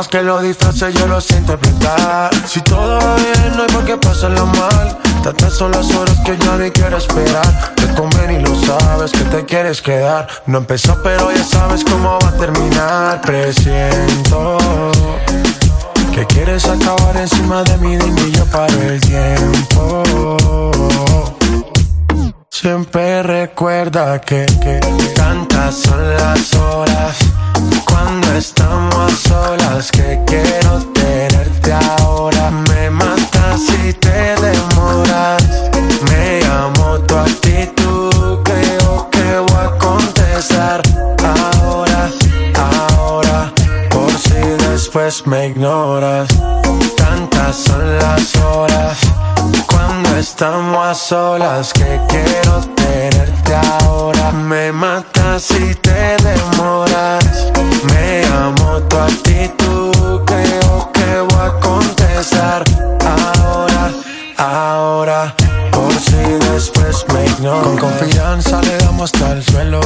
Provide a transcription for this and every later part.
más que lo disfrace, yo lo sé interpretar. Si todo va bien, no hay por qué pasarlo mal. Tantas son las horas que ya ni quiero esperar. Te conviene y lo sabes que te quieres quedar. No empezó, pero ya sabes cómo va a terminar. Presiento que quieres acabar encima de mí, dime y yo paro el tiempo. Siempre recuerda que, que tantas son las horas cuando estamos solas que quiero tenerte ahora. Me matas si te demoras. Me amo tu actitud, creo que voy a contestar ahora, ahora. Por si después me ignoras. Tantas son las horas cuando estamos a solas que quiero tenerte ahora. Me matas si te demoras. Me amo tu actitud, creo que voy a contestar ahora, ahora. Por si después me ignoras. Con confianza le damos hasta el suelo.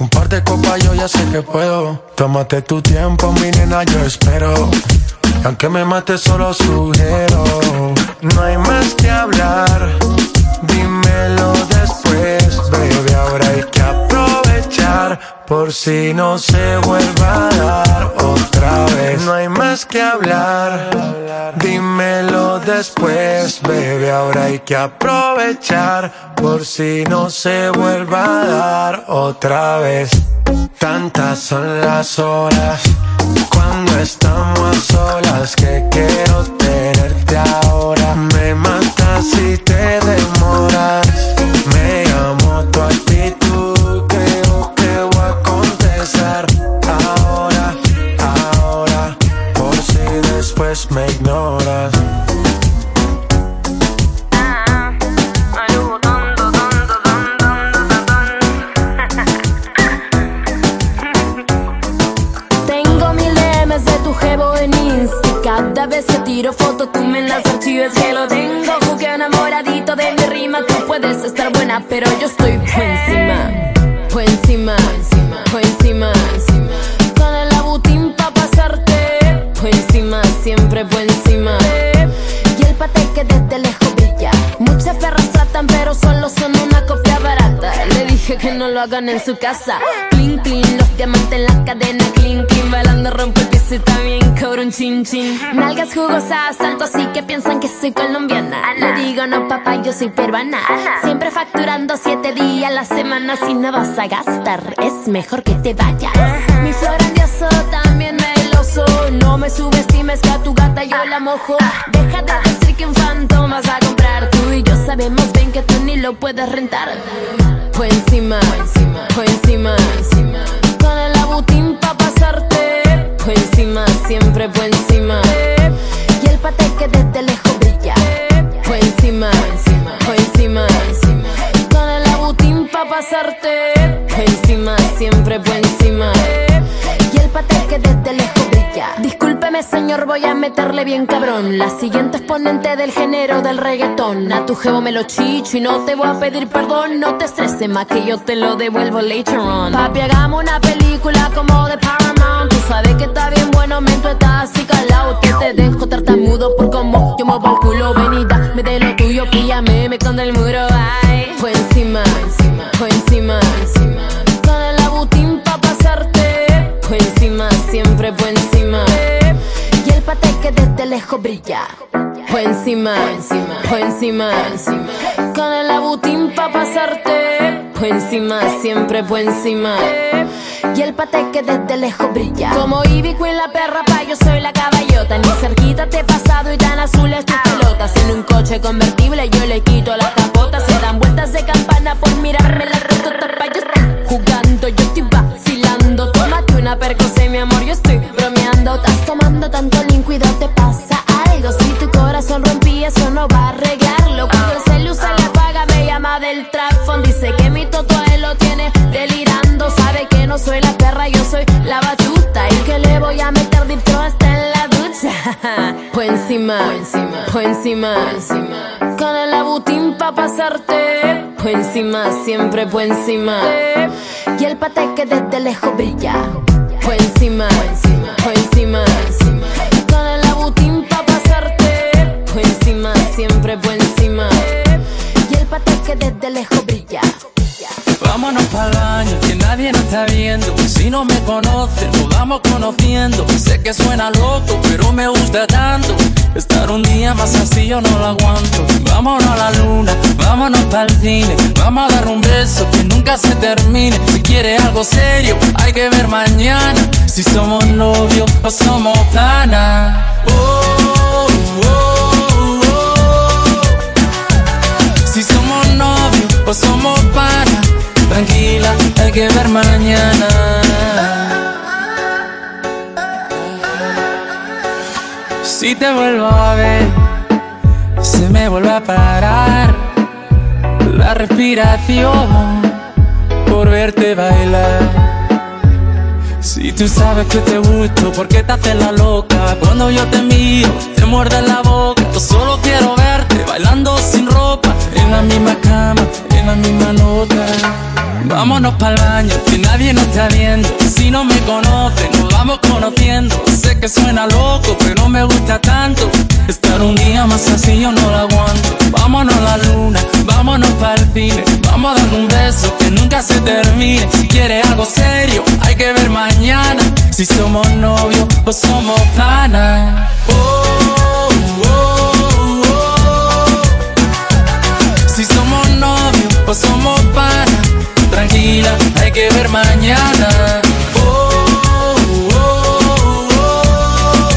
Un par de copas yo ya sé que puedo. Tómate tu tiempo, mi nena, yo espero. Aunque me mate solo sugiero. No hay más que hablar. Dímelo después, baby. Ahora hay que Por si no se vuelva a dar otra vez. No hay más que hablar. Dímelo después, baby. Ahora hay que aprovechar. Por si no se vuelva a dar otra vez. Tantas son las horas cuando estamos a solas que quiero tenerte ahora. Me matas si te demoras. Me amo tu actitud, ahora, ahora. Por si después me ignoras. Tengo mil DMs de tu jevo en Insta. Cada vez que tiro foto, tú me las archivas que lo tengo. Jugué enamoradito de mi rima. Tú puedes estar buena, pero yo estoy por que no lo hagan en su casa. Clean, clean, los diamantes en la cadena, clean, clean. Bailando rompo el piso y también cobro un chin chin. Nalgas jugosas, tanto así que piensan que soy colombiana. Le digo no, papá, yo soy peruana. Siempre facturando siete días a la semana. Si no vas a gastar, es mejor que te vayas. Mi flor también me meloso. No me subestimes que a tu gata yo la mojo. Deja de decir que un fantoma vas a comprar. Tú y yo sabemos bien que tú ni lo puedes rentar. Fue encima, fue encima, encima. Señor, voy a meterle bien cabrón. La siguiente exponente del género del reggaetón. A tu jevo me lo chicho y no te voy a pedir perdón. No te estreses más que yo te lo devuelvo later on. Papi, hagamos una película como de Paramount. Tú sabes que está bien bueno, men, tú estás así calado. Que te dejo tartamudo por como yo muevo el culo. Venida, me de lo tuyo, píllame, me con el muro. Desde lejos brilla. Fue encima, fue encima, encima. Con el abutín pa' pasarte. Fue encima, siempre fue encima. Y el pate que desde lejos brilla. Como Ivy Queen la perra pa' yo soy la caballota. Ni cerquita te he pasado y tan azules tus pelotas. En un coche convertible yo le quito la capota. Se dan vueltas de campana por mirarme la retota pa' yo estoy jugando, yo estoy vacilando. Tómate una percocé, mi amor, yo estoy Fue encima, fue encima, encima. Con el abutín pa' pasarte. Fue encima, siempre fue encima. Y el pate que desde lejos brilla. Fue encima, encima, nadie está viendo. Si no me conocen, nos vamos conociendo. Sé que suena loco, pero me gusta tanto. Estar un día más así yo no lo aguanto. Vámonos a la luna, vámonos para el cine. Vamos a dar un beso que nunca se termine. Si quiere algo serio, hay que ver mañana. Si somos novios o somos pana. Oh, oh, oh. Si somos novios o somos pana, tranquila, hay que ver mañana. Si te vuelvo a ver, se me vuelve a parar la respiración por verte bailar. Si tú sabes que te gusto, ¿por qué te haces la loca? Cuando yo te miro, te muerde la boca. Yo solo quiero verte bailando sin ropa, en la misma cama, en la misma nota. Vámonos para el baño, que nadie nos está viendo. Si no me conocen, nos vamos conociendo. Sé que suena loco, pero me gusta tanto. Estar un día más así yo no lo aguanto. Vámonos a la luna, vámonos para el cine. Vamos a dar un beso que nunca se termine. Si quieres algo serio, hay que ver mañana. Si somos novios o somos pana. Oh, oh, oh. Si somos novios o somos pana. Tranquila, hay que ver mañana. Oh, oh, oh.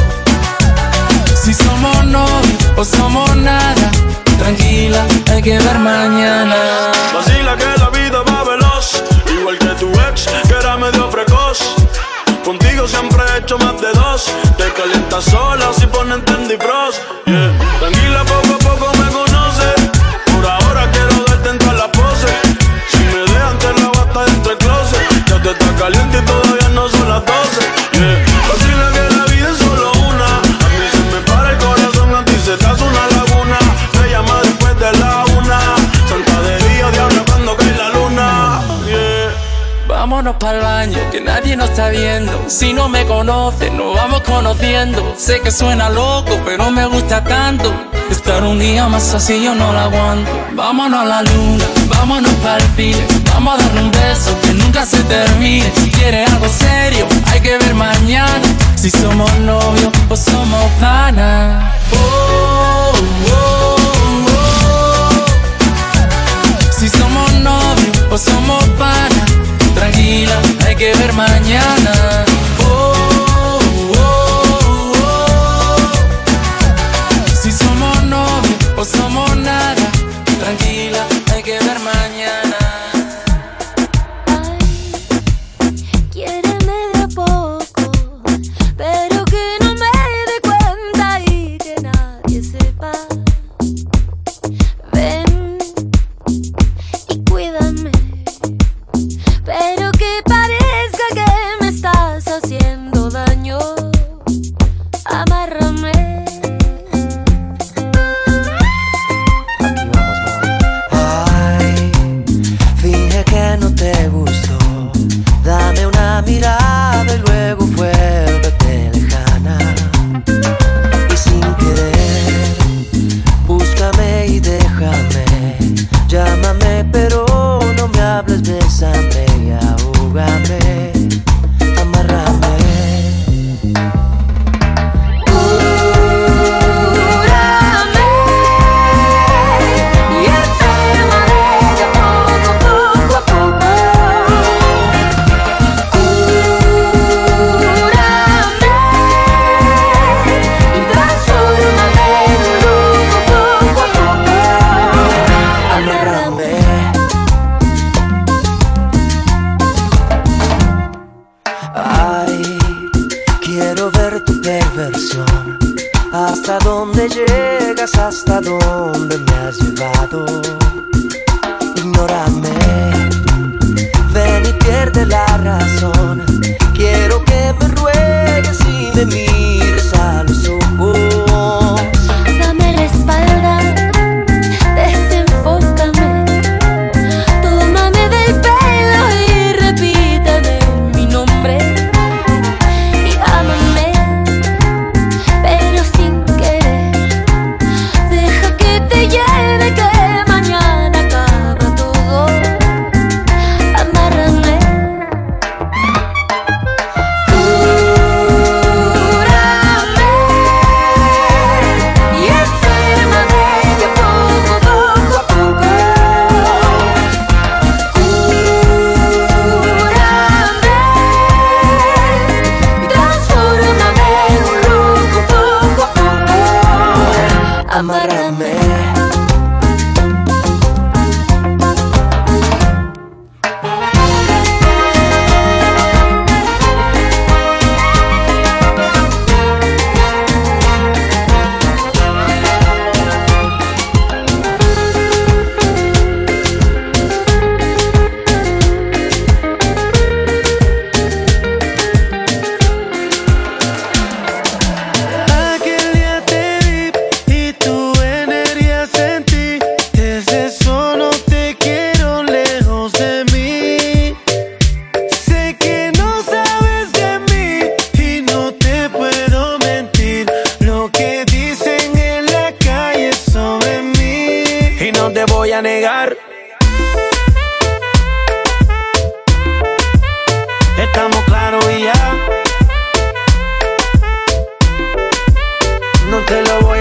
Si somos novios o somos nada. Tranquila, hay que ver mañana. Vacila que la vida va veloz, igual que tu ex, que era medio precoz. Contigo siempre he hecho más de dos. Te calientas sola si ponen Tendy caliente y todavía no son las 12. Yeah. Que la vida es solo una. A mí se me para el corazón, a ti se te hace una laguna. Me llama después de la una. Santa de día, diablo cuando cae la luna. Vámonos para el baño, que nadie nos está viendo. Si no me conocen, nos vamos conociendo. Sé que suena loco, pero me gusta tanto. Estar un día más así yo no lo aguanto. Vámonos a la luna, vámonos para el cine. Vamos a darle un beso que nunca se termine. Si quieres algo serio, hay que ver mañana. Si somos novios o somos pana. Oh, oh, oh. Si somos novios o somos pana, tranquila, hay que ver mañana. Negar. Estamos claros y ya. No te lo voy a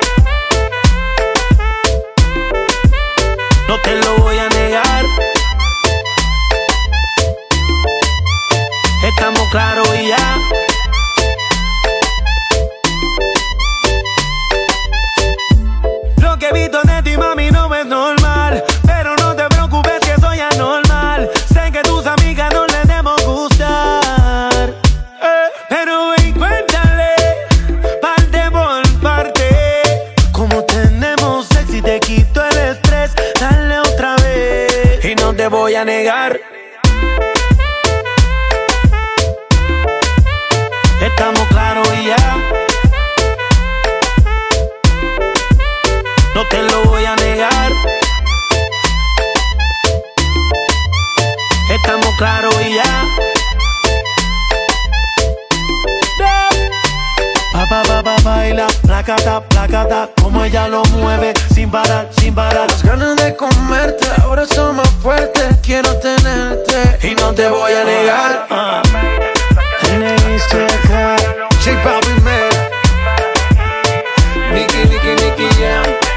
No te lo voy a negar. Estamos claros y ya. A negar. Estamos claros y ya. No te lo voy a negar. Estamos claros y ya. Baila, placata, placata, como ella lo mueve, sin parar, sin parar. Las ganas de comerte ahora son más fuertes. Quiero tenerte y no te voy a negar. J Balvin, man. Nicky, Nicky, Nicky Jam.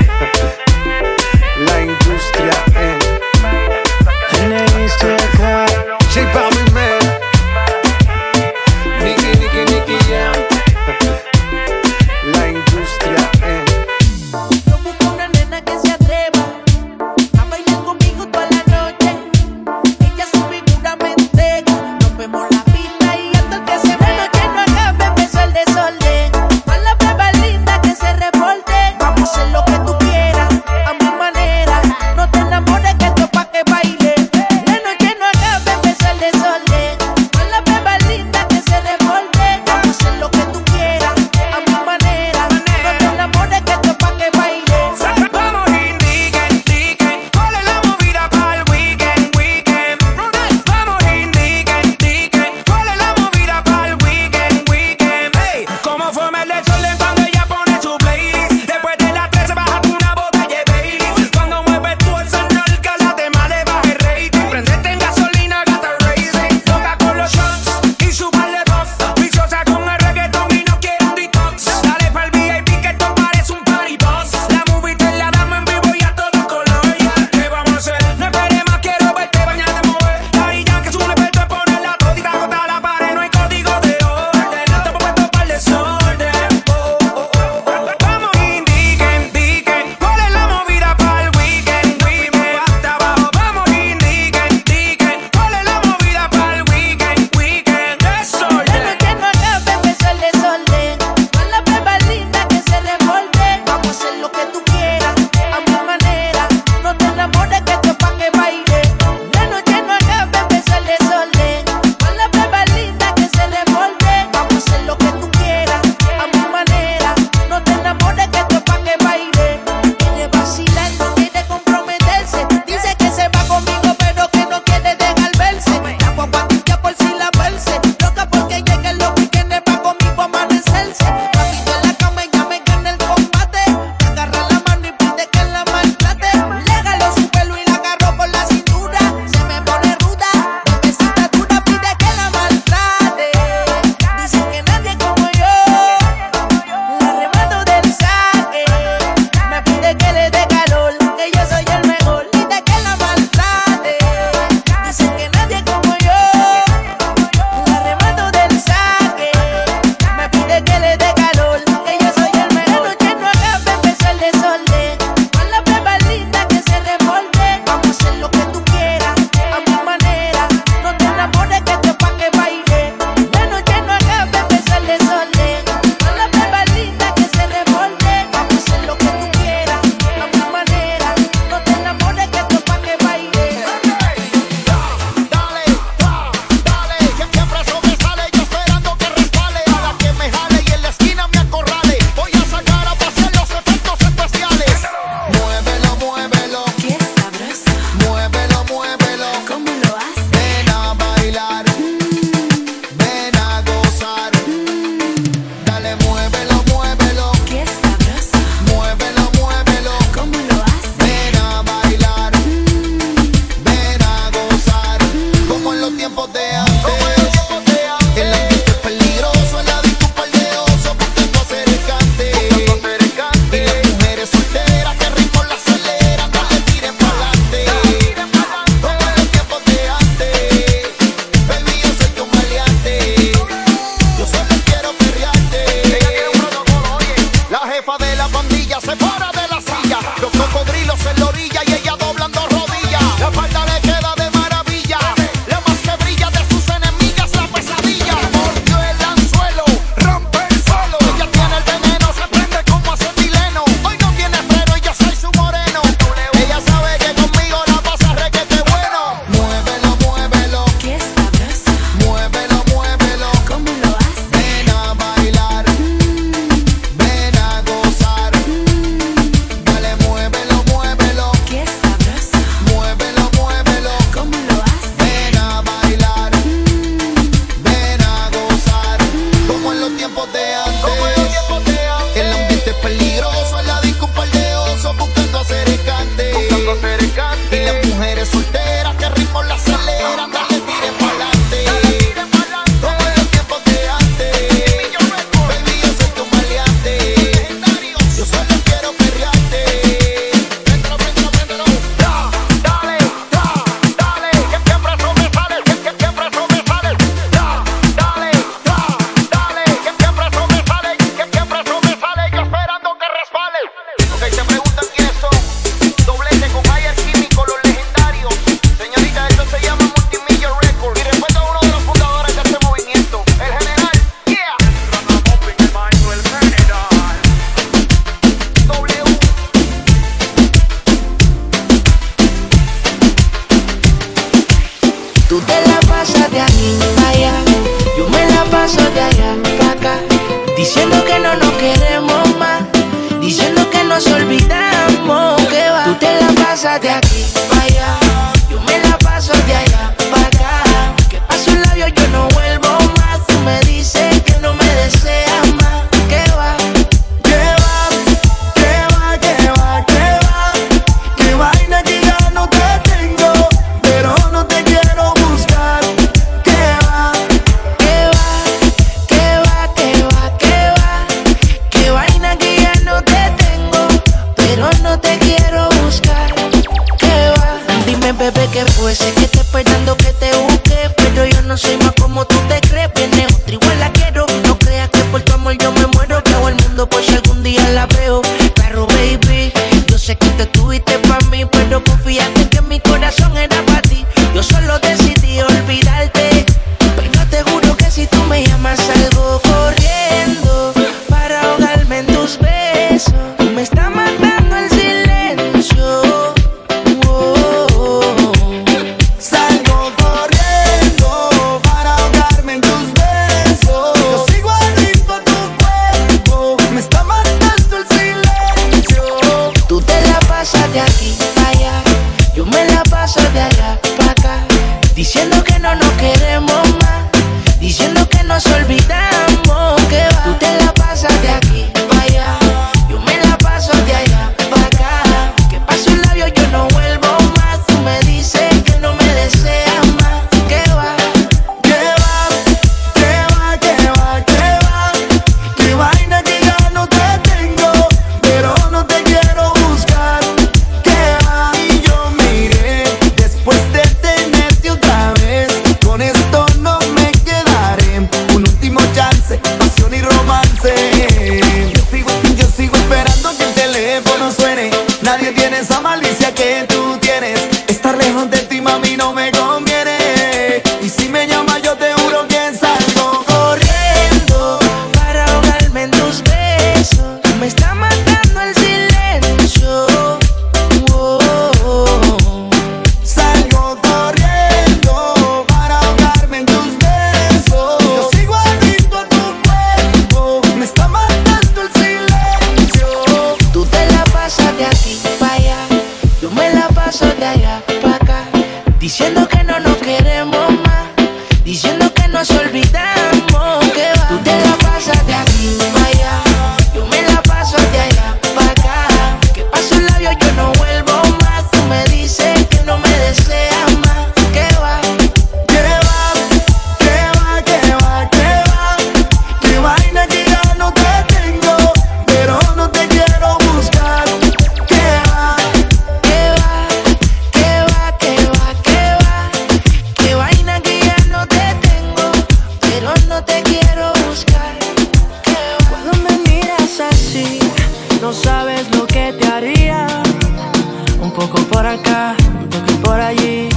por acá, un toque por allí.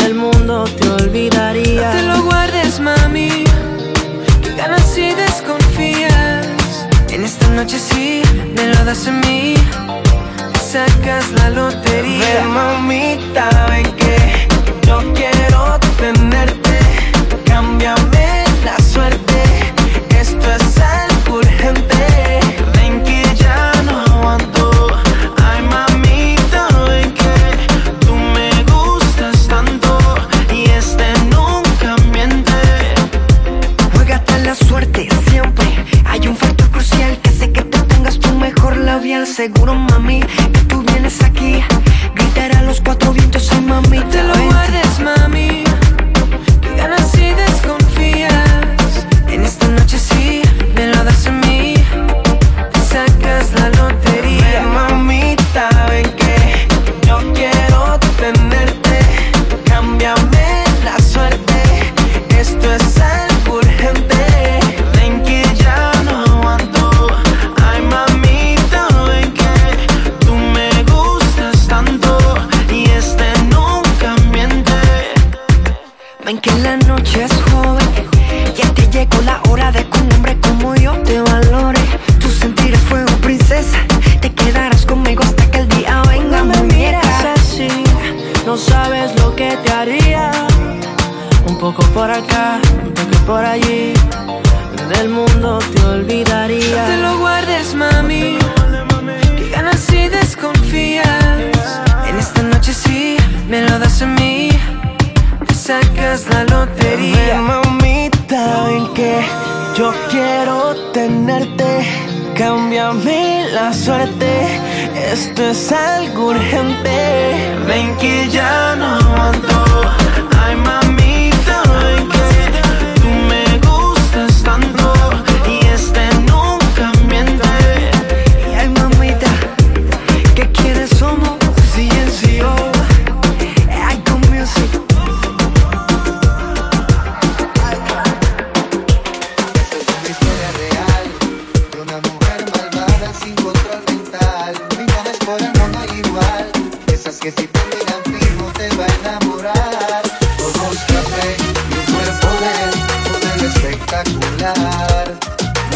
Del mundo te olvidaría. No te lo guardes, mami. Que ganas si desconfías. En esta noche sí, me lo das a mí. Te sacas la lotería. Ven, mamita, ven que yo quiero tenerte seguro más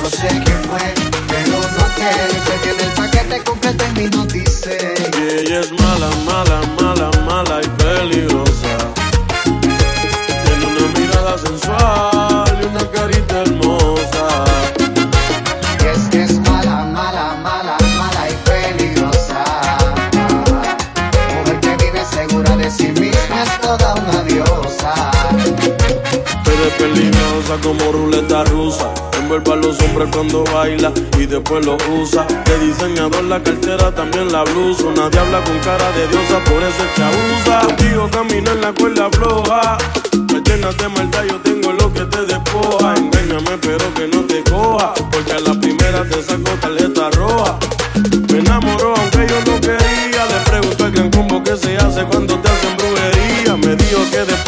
No sé qué fue, pero no quiere. Sé que en el paquete completo en mi notice. Y ella es mala, mala, mala, mala y peligrosa. Tiene una mirada sensual y una carita hermosa. Y es que es mala, mala, mala, mala y peligrosa. Mujer que vive segura de sí misma es toda una diosa. Pero es peligrosa como ruleta rusa. Envuelve a los hombres cuando baila y después lo usa. De diseñador la cartera, también la blusa. Una diabla con cara de diosa, por eso es que abusa. Contigo camino en la cuerda floja. Me llenas de maldad, yo tengo lo que te despoja. Engáñame, pero que no te coja. Porque a la primera te saco tarjeta roja. Me enamoró aunque yo no quería. Le pregunto al gran combo que se hace cuando te hacen brujería. Me dijo que después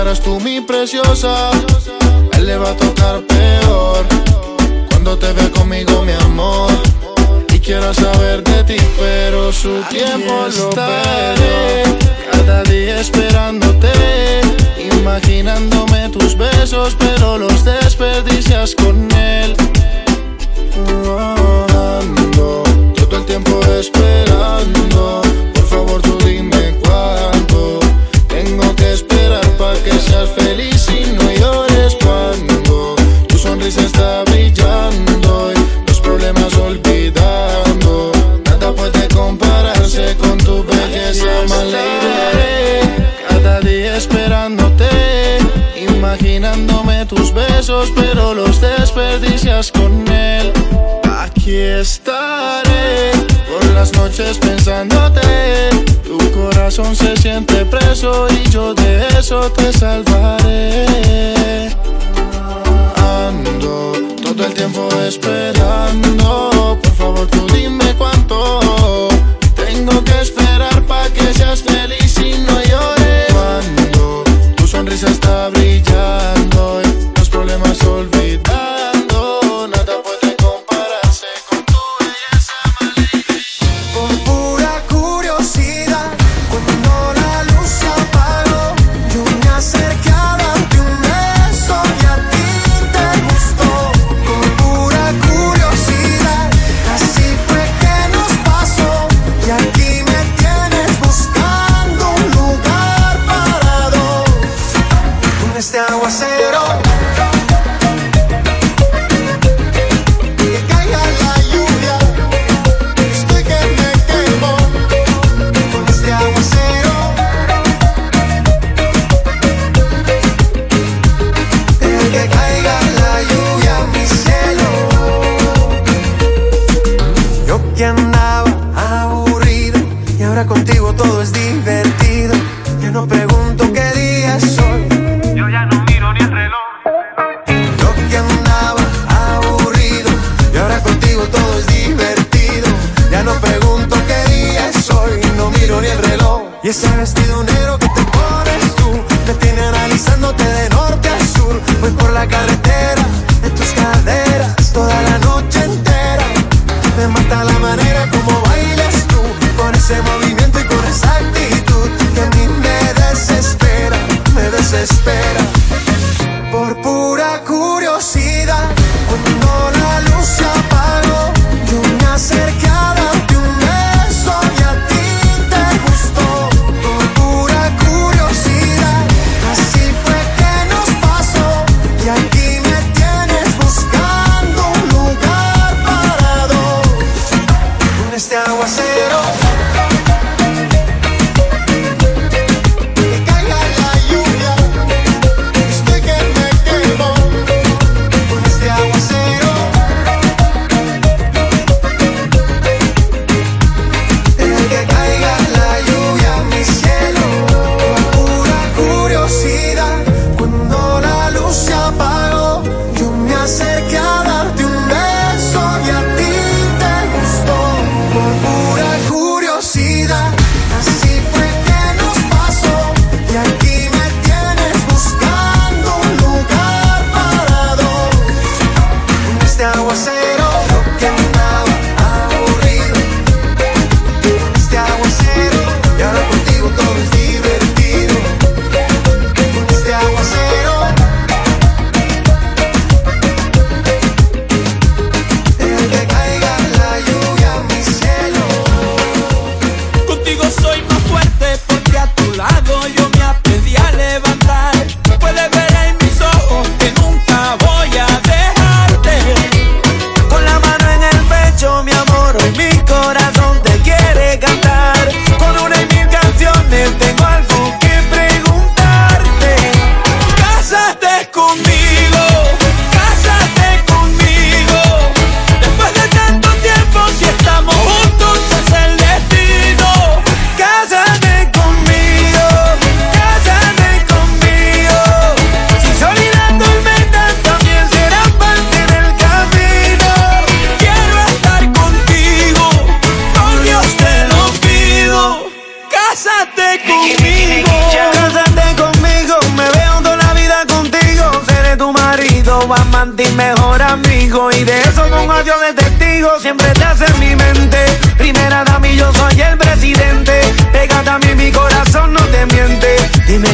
eras tú mi preciosa, él le va a tocar peor. Cuando te vea conmigo, mi amor, y quiera saber de ti, pero su tiempo lo estaré. Cada día esperándote, imaginándome tus besos, pero los desperdicias con. pensándote. Tu corazón se siente preso y yo de eso te salvaré. Ando todo el tiempo esperando. Por favor, tú dime cuánto tengo que esperar para que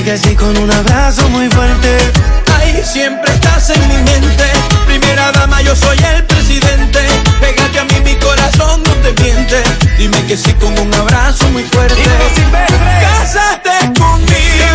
que sí con un abrazo muy fuerte. Ay, siempre estás en mi mente. Primera dama, yo soy el presidente. Pégate a mí, mi corazón no te miente. Dime que sí con un abrazo muy fuerte. Casate conmigo.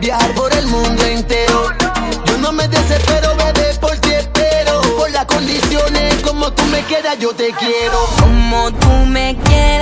Viajar por el mundo entero. Yo no me desespero, bebé, por ti espero. Por las condiciones, como tú me quedas, yo te quiero. Como tú me quieres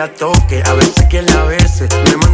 la toque, a veces que la bese. Me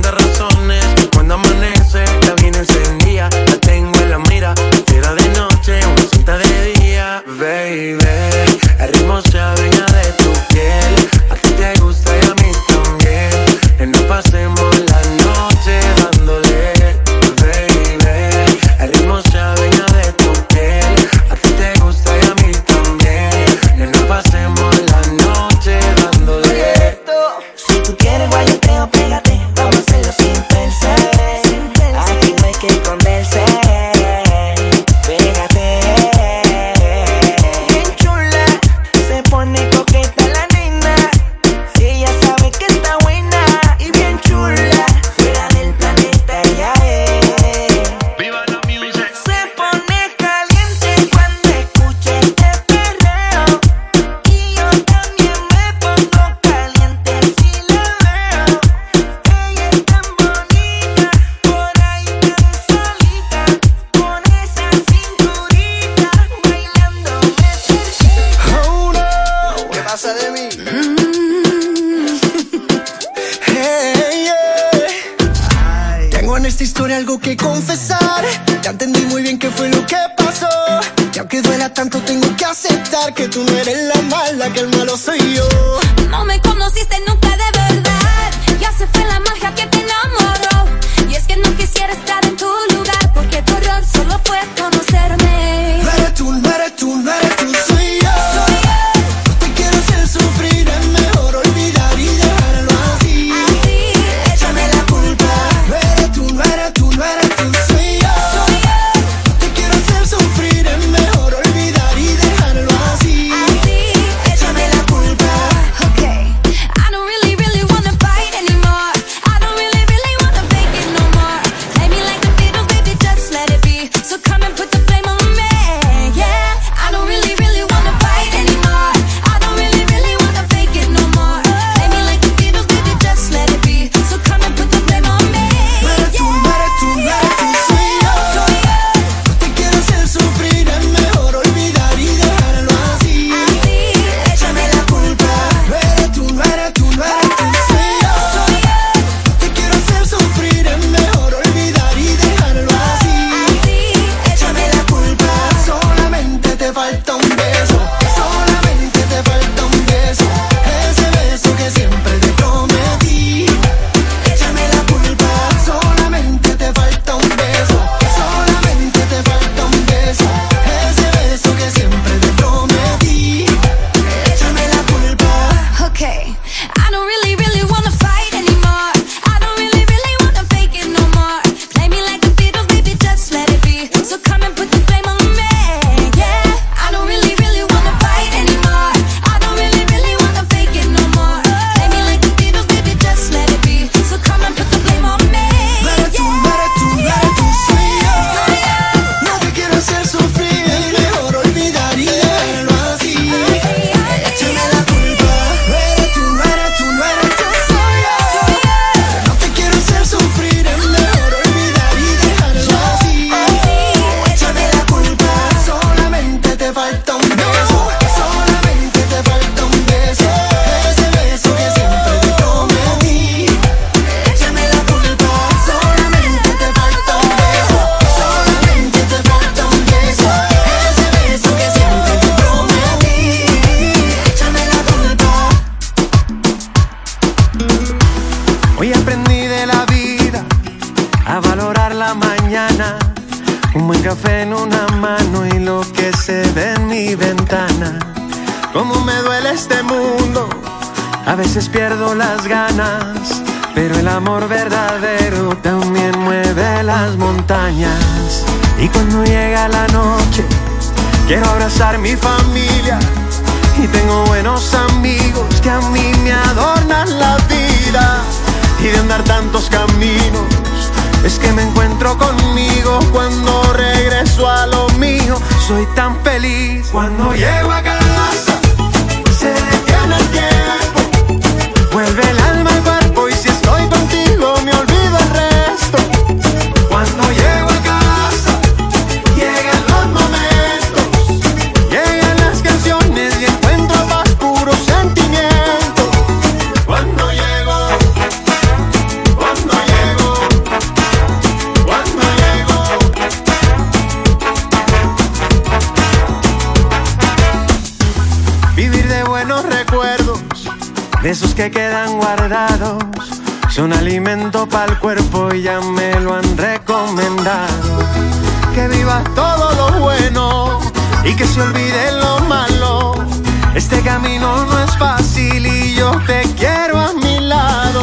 no es fácil y yo te quiero a mi lado.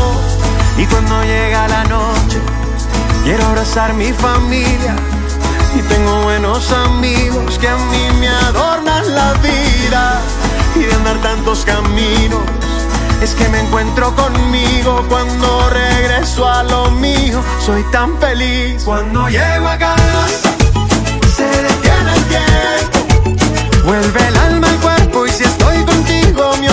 Y cuando llega la noche, quiero abrazar mi familia. Y tengo buenos amigos que a mí me adornan la vida. Y de andar tantos caminos, es que me encuentro conmigo cuando regreso a lo mío. Soy tan feliz cuando llego a casa. Se detiene el tiempo, vuelve el alma al cuerpo y si estoy contigo tengo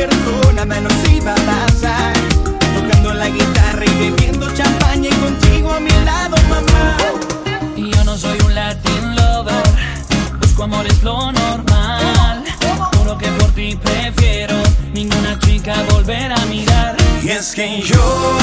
concierto, nada nos iba a pasar. Tocando la guitarra y bebiendo champaña y contigo a mi lado, mamá. Y yo no soy un Latin lover, busco amor es lo normal. Juro que por ti prefiero ninguna chica volver a mirar. Y es que yo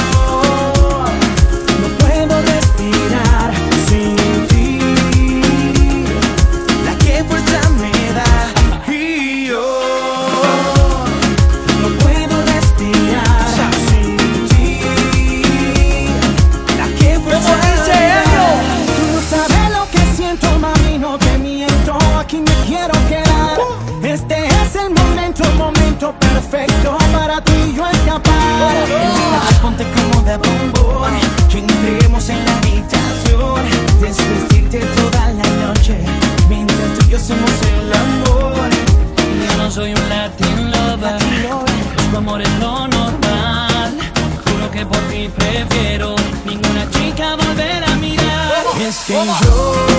quem.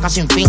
Paca sin fin.